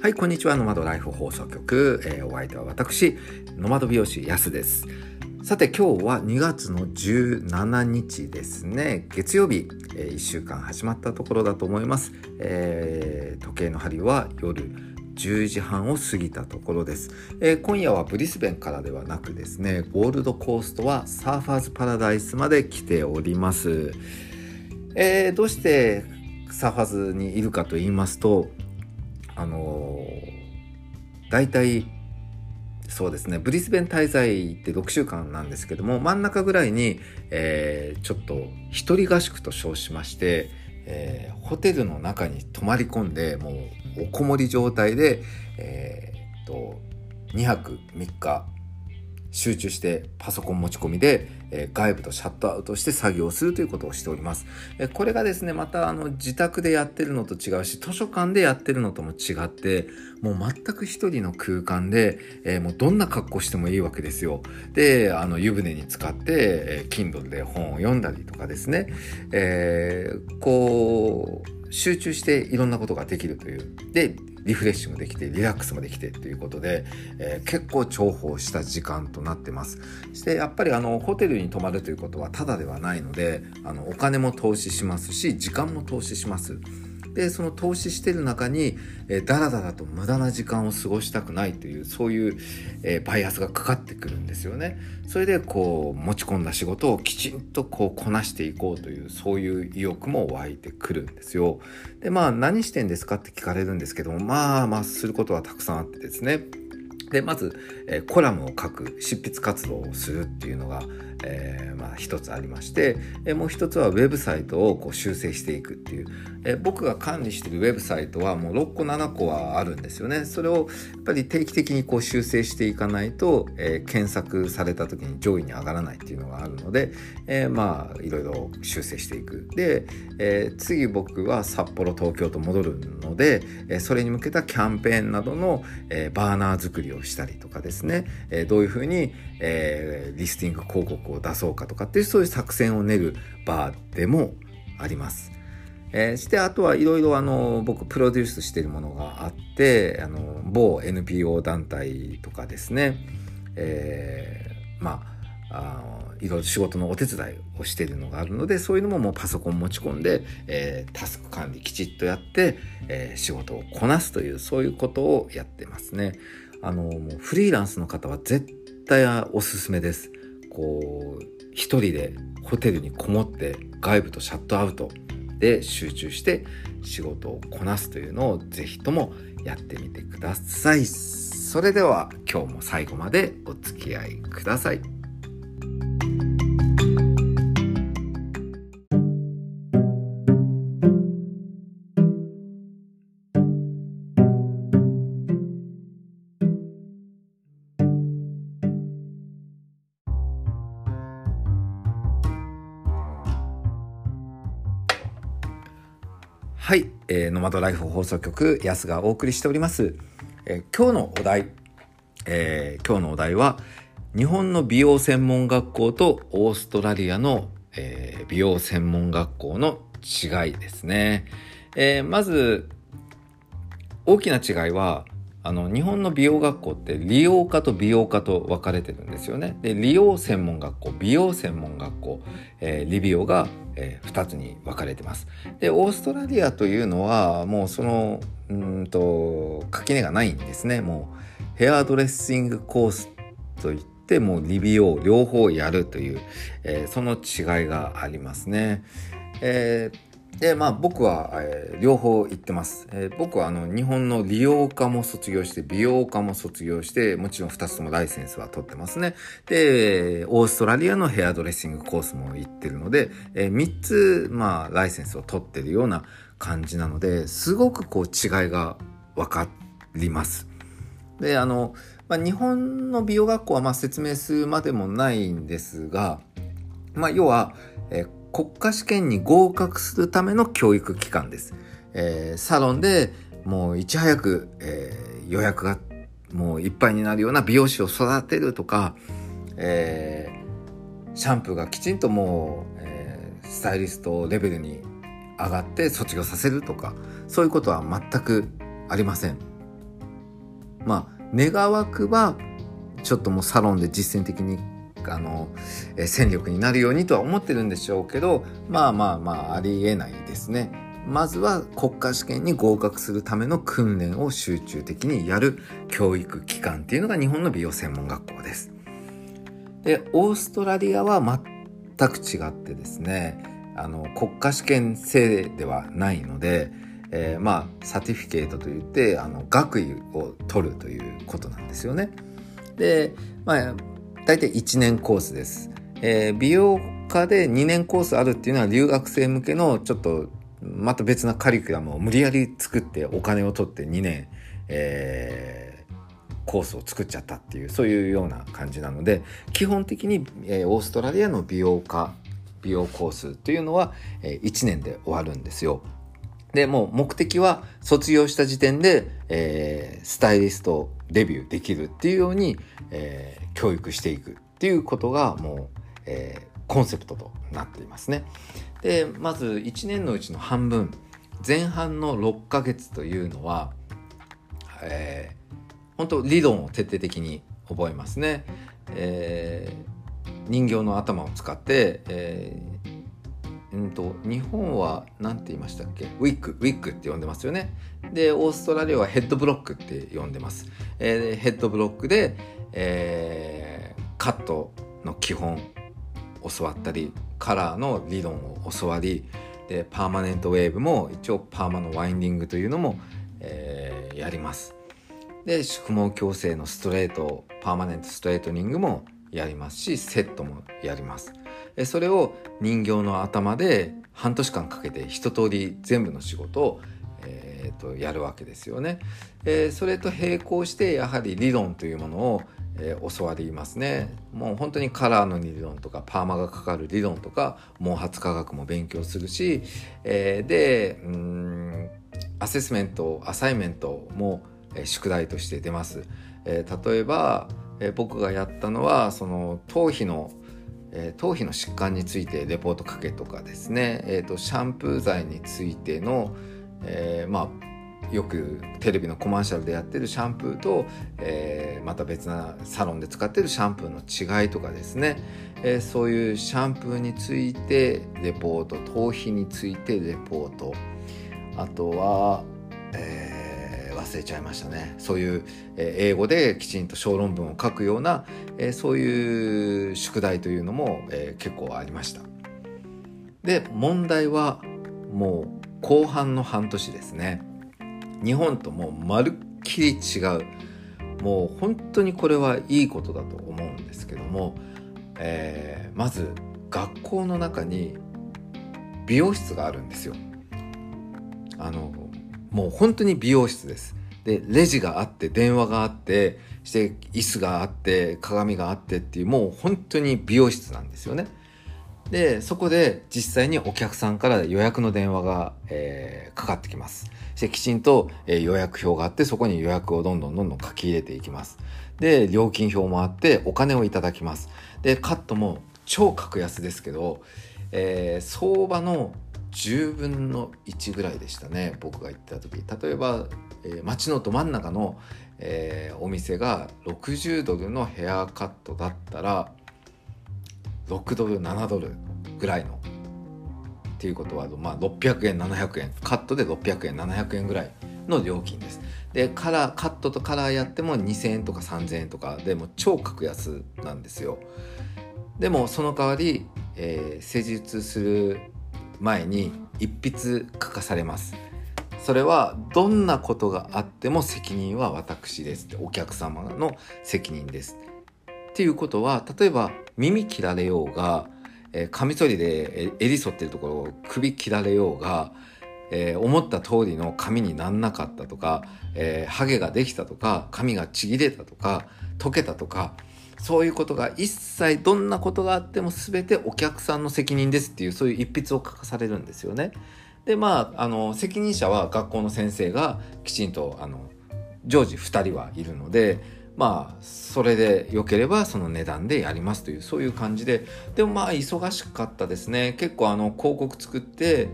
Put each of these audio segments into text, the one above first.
はい、こんにちは。ノマドライフ放送局。えー、お相手は私、ノマド美容師やすです。さて、今日は2月の17日ですね。月曜日、えー、1週間始まったところだと思います。えー、時計の針は夜10時半を過ぎたところです、えー、今夜はブリスベンからではなくですねゴールドコーストはサーファーズパラダイスまで来ております、えー、どうしてサーファーズにいるかと言いますとあのー、大体そうですね。ブリスベン滞在って6週間なんですけども真ん中ぐらいに、えー、ちょっと一人合宿と称しまして、えー、ホテルの中に泊まり込んでもうおこもり状態で、えー、っと2泊3日集中してパソコン持ち込みで、えー、外部とシャットアウトして作業するということをしております。えー、これがですね、またあの自宅でやってるのと違うし、図書館でやってるのとも違って、もう全く一人の空間で、えー、もうどんな格好してもいいわけですよ。で、あの湯船に使って、えー、Kindle で本を読んだりとかですね、えー、こう、集中していろんなことができるという。で、リフレッシュもできてリラックスもできてということで、えー、結構重宝した時間となってます。そしてやっぱりあのホテルに泊まるということはただではないのであのお金も投資しますし時間も投資します。でその投資してる中に、えー、だらだらと無駄な時間を過ごしたくないというそういう、えー、バイアスがかかってくるんですよね。それでこう持ち込んだ仕事をきちんとこうこなしていこうというそういう意欲も湧いてくるんですよ。でまあ何してんですかって聞かれるんですけどもまあまあすることはたくさんあってですね。でまず、え、コラムを書く執筆活動をするっていうのが、えー、まあ、一つありまして、え、もう一つはウェブサイトをこう修正していくっていう、え僕が管理してるウェブサイトはもう6個7個はあるんですよね。それをやっぱり定期的にこう修正していかないと、え検索された時に上位に上がらないっていうのがあるので、えまあいろいろ修正していく。で、え次僕は札幌東京と戻るので、えそれに向けたキャンペーンなどの、えバーナー作りをしたりとかですね、えどういうふうに、えリスティング広告を出そうかとかっていうそういう作戦を練る場でもあります。えー、してあとはいろいろあの僕プロデュースしているものがあってあの某 NPO 団体とかですね、えー、まああいろいろ仕事のお手伝いをしているのがあるのでそういうのももうパソコン持ち込んで、えー、タスク管理きちっとやって、えー、仕事をこなすというそういうことをやってますね。あのもうフリーランスの方は絶対おすすめです。こう一人でホテルにこもって外部とシャットアウトで集中して仕事をこなすというのをぜひともやってみてください。それでは今日も最後までお付き合いくださ。い、マドライフ放送局安がお送りしております、えー、今日のお題、えー、今日のお題は日本の美容専門学校とオーストラリアの、えー、美容専門学校の違いですね、えー、まず大きな違いはあの日本の美容学校って理容科と美容科と分かれてるんですよね。で理容専門学校美容専門学校、えー、リビオが、えー、2つに分かれてます。でオーストラリアというのはもうそのうんと垣根がないんですね。もうヘアドレッシングコースといってもうリビオ両方やるという、えー、その違いがありますね。えーで、まあ僕は、えー、両方行ってます。えー、僕はあの日本の理容科も卒業して、美容科も卒業して、もちろん2つともライセンスは取ってますね。で、オーストラリアのヘアドレッシングコースも行ってるので、えー、3つ、まあライセンスを取ってるような感じなので、すごくこう違いが分かります。で、あの、まあ、日本の美容学校はま説明するまでもないんですが、まあ要は、えー国家試験に合格するための教育機関です。えー、サロンでもういち早く、えー、予約がもういっぱいになるような美容師を育てるとか、えー、シャンプーがきちんともう、えー、スタイリストレベルに上がって卒業させるとかそういうことは全くありません。まあ願わくばちょっともうサロンで実践的にあの、え戦力になるようにとは思ってるんでしょうけどまあまあまあありえないですね。まずは国家試験に合格するための訓練を集中的にやる教育機関っていうのが日本の美容専門学校です。でオーストラリアは全く違ってですねあの国家試験制ではないので、えー、まあサティフィケートといってあの学位を取るということなんですよね。でまあ大体1年コースです。えー、美容科で2年コースあるっていうのは留学生向けのちょっとまた別なカリキュラムを無理やり作ってお金を取って2年、えー、コースを作っちゃったっていうそういうような感じなので基本的に、えー、オーストラリアの美容科美容コースというのは、えー、1年で終わるんですよ。でもう目的は卒業した時点で、えー、スタイリストデビューできるっていうように、えー、教育していくっていうことがもう、えー、コンセプトとなっていますね。でまず1年のうちの半分前半の6ヶ月というのは、えー、本当理論を徹底的に覚えますね。えー、人形の頭を使って、えー、うんと日本は何て言いましたっけ？ウィッグウィッグって呼んでますよね。でオーストラリアはヘッドブロックって呼んでます。えー、ヘッドブロックで、えー、カットの基本教わったりカラーの理論を教わりでパーマネントウェーブも一応パーマのワインディングというのも、えー、やります。で宿毛矯正のストレートパーマネントストレートニングもやりますしセットもやります。それを人形の頭で半年間かけて一通り全部の仕事を、えーと、やるわけですよね。えー、それと並行してやはり理論というものをえー、教わりますねもう本当にカラーの理論とかパーマがかかる理論とか毛髪科学も勉強するし、えー、でうんアセスメントアサイメントも、えー、宿題として出ます、えー、例えば、えー、僕がやったのはその頭皮のえー、頭皮の疾患についてレポートかけとかですね、えーと、シャンプー剤についての、えー、まあよくテレビのコマーシャルでやってるシャンプーと、えー、また別なサロンで使ってるシャンプーの違いとかですね、えー、そういうシャンプーについてレポート頭皮についてレポート。あとは、えー、忘れちゃいましたねそういう、え英語できちんと小論文を書くような、えそういう宿題というのも、え結構ありましたで問題はもう後半の半年ですね日本ともうまるっきり違うもう本当にこれはいいことだと思うんですけども、えー、まず学校の中に美容室があるんですよ。あのもう本当に美容室です。でレジがあって電話があってして椅子があって鏡があってっていうもう本当に美容室なんですよね。でそこで実際にお客さんから予約の電話が、えー、かかってきます。してきちんと、えー、予約表があってそこに予約をどんどんどんどん書き入れていきます。で料金表もあってお金をいただきます。でカットも超格安ですけど、えー、相場の10分の1ぐらいでしたね僕が行った時。例えば、えー、街のど真ん中の、えー、お店が60ドルのヘアカットだったら6ドル7ドルぐらいのっていうことは、まあ、600円700円。カットで600円700円ぐらいの料金です。でカラーカットとカラーやっても2000円とか3000円とか。でも超格安なんですよ。でもその代わり、えー、施術する前に一筆書かされます。それはどんなことがあっても責任は私ですってお客様の責任です。っていうことは例えば耳切られようが、えー、カミソリで襟剃ってるところを首切られようが、えー、思った通りの髪になんなかったとか、えー、ハゲができたとか髪がちぎれたとか溶けたとかそういうことが一切どんなことがあっても全てお客さんの責任ですっていうそういう一筆を書かされるんですよね。でまああの責任者は学校の先生がきちんとあの常時2人はいるのでまあそれで良ければその値段でやりますというそういう感じででもまあ忙しかったですね結構あの広告作って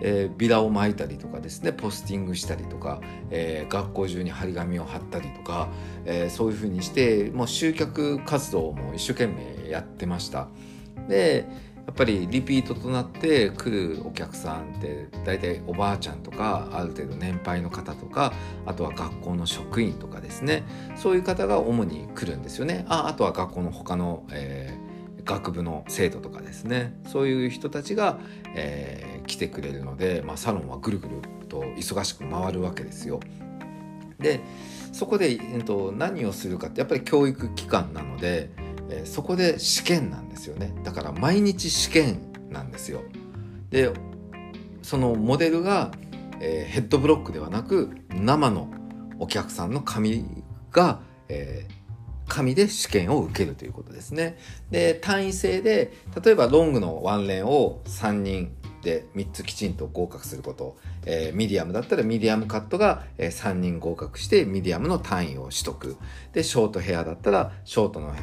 えー、ビラを巻いたりとかですねポスティングしたりとか、えー、学校中に張り紙を貼ったりとか、えー、そういうふうにしてもう集客活動も一生懸命やってました。でやっぱりリピートとなって来るお客さんって大体おばあちゃんとかある程度年配の方とかあとは学校の職員とかですねそういう方が主に来るんですよねああとは学校の他の、えー、学部の生徒とかですね。そういう人たちが、えー、来てくれるので、まあ、サロンはぐるぐると忙しく回るわけですよ。でそこで、えっと、何をするかってやっぱり教育機関なのでえー、そこで試験なんですよね。だから毎日試験なんですよ。でそのモデルが、えー、ヘッドブロックではなく生のお客さんの髪が、えー、髪で試験を受けるということですね。で単位制で例えばロングのワンレンを3人で3つきちんと合格すること、えー、ミディアムだったらミディアムカットが、3人合格してミディアムの単位を取得でショートヘアだったらショートの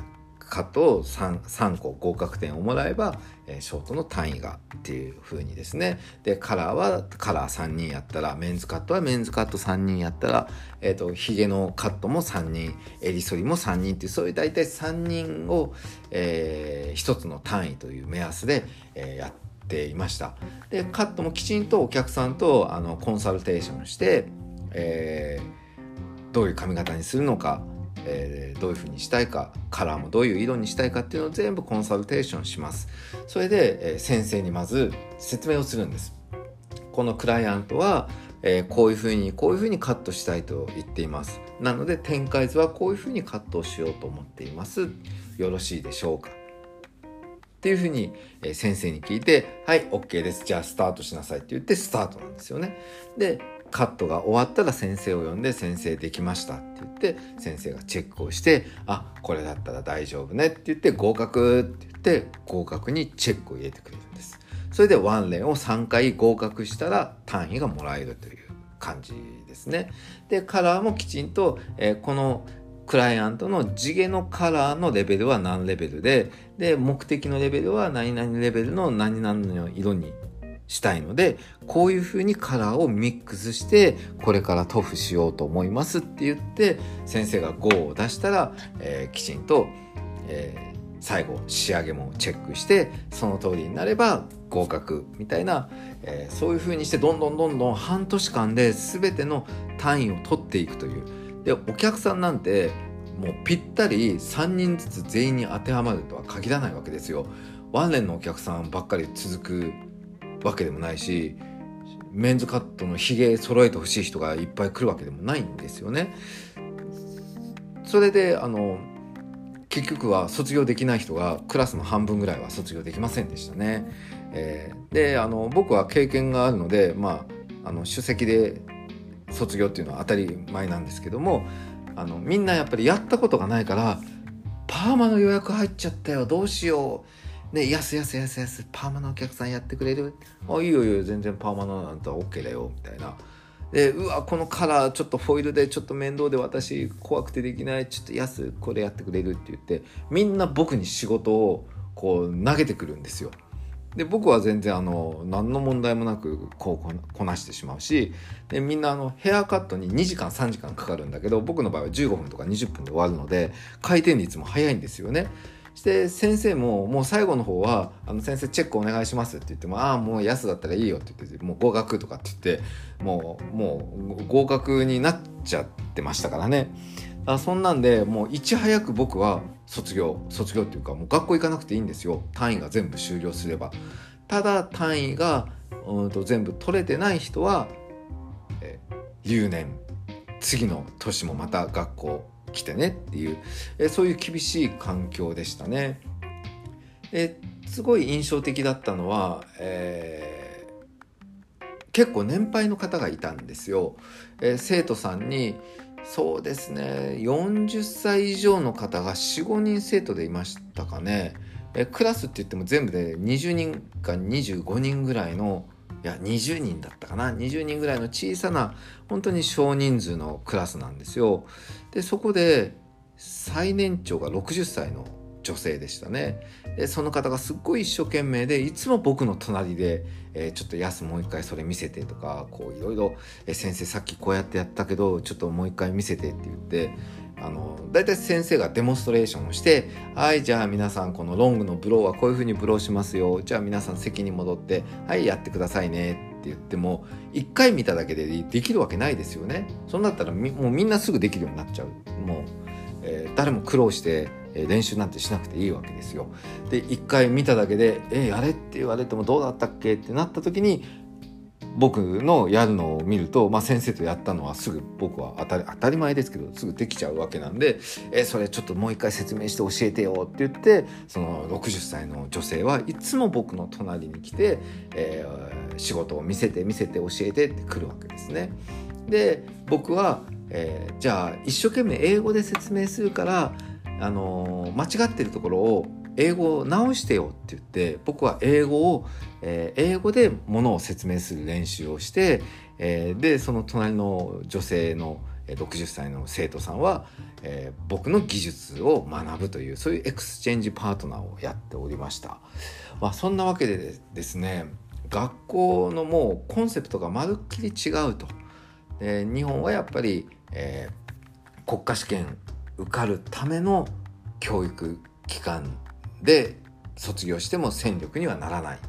カットを 3, 3個合格点をもらえば、えー、ショートの単位がっていう風にですねでカラーはカラー3人やったらメンズカットはメンズカット3人やったら、えーと、ヒゲのカットも3人襟剃りも3人っていうそういう大体3人を、えー、1つの単位という目安で、えー、やっていましたでカットもきちんとお客さんとあのコンサルテーションして、えー、どういう髪型にするのかえー、どういうふうにしたいかカラーもどういう色にしたいかっていうのを全部コンサルテーションします。それで、えー、先生にまず説明をするんです。このクライアントは、えー、こういうふうにこういうふうにカットしたいと言っています。なので展開図はこういうふうにカットをしようと思っています。よろしいでしょうか。っていうふうに、え先生に聞いて「はい OK です。じゃあスタートしなさい」って言ってスタートなんですよね。でカットが終わったら先生を呼んで先生できましたって言って先生がチェックをしてあこれだったら大丈夫ねって言って合格って言って合格にチェックを入れてくれるんです。それでワンレンを3回合格したら単位がもらえるという感じですね。でカラーもきちんと、えー、このクライアントの地毛のカラーのレベルは何レベルでで目的のレベルは何々レベルの何々の色にしたいのでこういう風にカラーをミックスしてこれから塗布しようと思いますって言って先生が GO を出したら、えー、きちんと、えー、最後仕上げもチェックしてその通りになれば合格みたいな、えー、そういう風にしてどんどんどんどん半年間で全ての単位を取っていくという。でお客さんなんてもうぴったり3人ずつ全員に当てはまるとは限らないわけですよ。ワンレンのお客さんばっかり続くわけでもないしメンズカットのヒゲ揃えてほしい人がいっぱい来るわけでもないんですよね。それであの結局は卒業できない人がクラスの半分ぐらいは卒業できませんでしたね。えー、であの僕は経験があるので、まあ、あの首席で卒業っていうのは当たり前なんですけどもあのみんなやっぱりやったことがないからパーマの予約入っちゃったよどうしようで、安安安安、パーマのお客さんやってくれるあ、いいよいいよ、全然パーマのなんて OK だよ、みたいな。で、うわ、このカラーちょっとフォイルでちょっと面倒で私怖くてできない、ちょっと安、これやってくれるって言って、みんな僕に仕事をこう投げてくるんですよ。で僕は全然あの何の問題もなくこうこなしてしまうしでみんなあのヘアカットに2時間3時間かかるんだけど僕の場合は15分とか20分で終わるので回転率も早いんですよね。して先生ももう最後の方は「あの先生チェックお願いします」って言っても「ああもう安だったらいいよ」って言ってもう合格とかって言ってもうもう合格になっちゃってましたからね。あそんなんでもういち早く僕は卒業卒業っていうかもう学校行かなくていいんですよ。単位が全部終了すれば。ただ単位がうんと全部取れてない人は、え留年。次の年もまた学校来てねっていう、えそういう厳しい環境でしたね。ですごい印象的だったのは、えー、結構年配の方がいたんですよ。えー、生徒さんにそうですね40歳以上の方が45人生徒でいましたかね。えクラスって言っても全部で20人か25人ぐらいのいや20人だったかな20人ぐらいの小さな本当に少人数のクラスなんですよ。でそこで最年長が60歳の女性でしたねでその方がすっごい一生懸命でいつも僕の隣で、えー、ちょっと「やすもう一回それ見せて」とかこういろいろ「先生さっきこうやってやったけどちょっともう一回見せて」って言ってあの大体先生がデモンストレーションをして「はいじゃあ皆さんこのロングのブローはこういう風にブローしますよじゃあ皆さん席に戻ってはいやってくださいね」って言っても1回見ただけでできるわけないですよね。そんなったらもうみんなすぐできるようになっちゃうもう、えー、誰も苦労して練習なんてしなくていいわけですよ。で1回見ただけで「えやれ」って言われてもどうだったっけ？ってなった時に僕のやるのを見ると、まあ、先生とやったのはすぐ僕は当たり当たり前ですけどすぐできちゃうわけなんで「えそれちょっともう一回説明して教えてよ」って言ってその60歳の女性はいつも僕の隣に来て、えー、仕事を見せて見せて教えてって来るわけですね。で僕は、えー、じゃあ一生懸命英語で説明するから、あのー、間違ってるところを英語を直してよって言って僕は英語を、えー、英語でものを説明する練習をして、えー、でその隣の女性の60歳の生徒さんは、えー、僕の技術を学ぶというそういうエクスチェンジパートナーをやっておりました。まあ、そんなわけでですね学校のもうコンセプトがまるっきり違うと。で日本はやっぱり、えー、国家試験受かるための教育機関で卒業しても戦力にはならない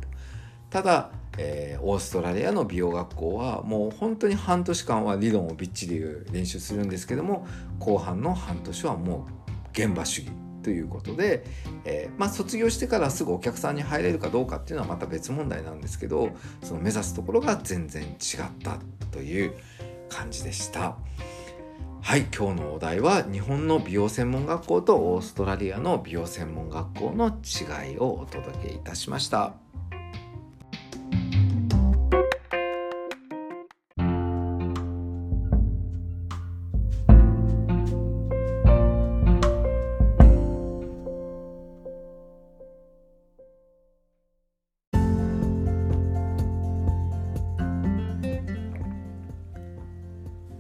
ただ、えー、オーストラリアの美容学校はもう本当に半年間は理論をびっちり練習するんですけども後半の半年はもう現場主義ということで、えー、まあ、卒業してからすぐお客さんに入れるかどうかっていうのはまた別問題なんですけどその目指すところが全然違ったという感じでした。はい今日のお題は日本の美容専門学校とオーストラリアの美容専門学校の違いをお届けいたしました。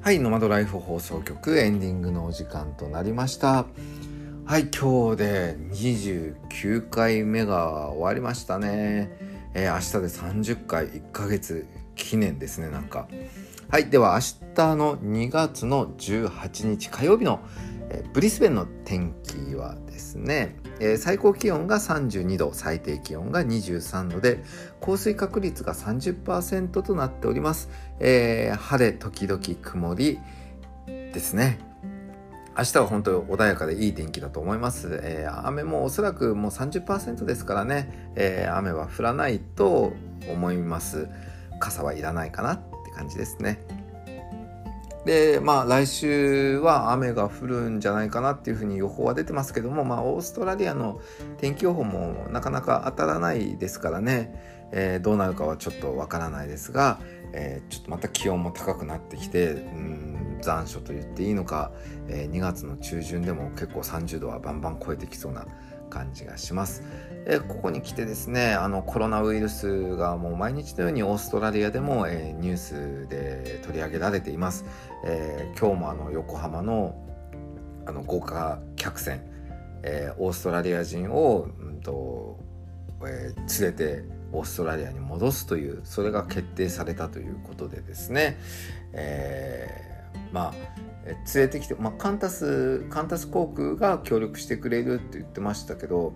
はい、ノマドライフ放送局エンディングのお時間となりました。はい、今日で29回目が終わりましたね。えー、明日で30回、1ヶ月記念ですね、なんか。はい、では明日の2月の18日火曜日の、えー、ブリスベンの天気はですね、えー、最高気温が32度最低気温が23度で降水確率が30%となっております、えー、晴れ時々曇りですね。明日は本当に穏やかでいい天気だと思います、えー、雨もおそらくもう30%ですからね、え雨は降らないと思います。傘はいらないかなって感じですね。でまあ来週は雨が降るんじゃないかなっていうふうに予報は出てますけども、まあ、オーストラリアの天気予報もなかなか当たらないですからね、えー、どうなるかはちょっとわからないですが、えー、ちょっとまた気温も高くなってきてうん残暑と言っていいのか、えー、2月の中旬でも結構30度はバンバン超えてきそうな感じがします。えここに来てですねあのコロナウイルスがもう毎日のようにオーストラリアでも、え、ニュースで取り上げられています。えー、今日もあの横浜のあの豪華客船、えー、オーストラリア人を、うんとえー、連れてオーストラリアに戻すというそれが決定されたということでですね、えー、まあ連れてきて、まあ、カンタスカンタス航空が協力してくれるって言ってましたけど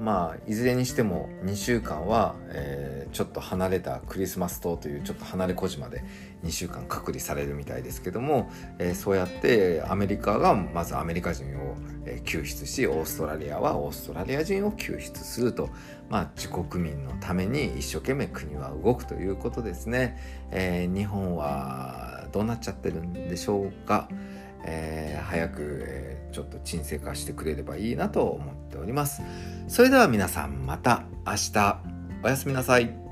まあいずれにしても2週間は、えー、ちょっと離れたクリスマス島というちょっと離れ小島で2週間隔離されるみたいですけども、えー、そうやってアメリカがまずアメリカ人を救出しオーストラリアはオーストラリア人を救出すると、まあ、自国民のために一生懸命国は動くということですね。えー、日本はどうなっちゃってるんでしょうか。えー、早く、えー、ちょっと沈静化してくれればいいなと思っております。それでは皆さんまた明日おやすみなさい。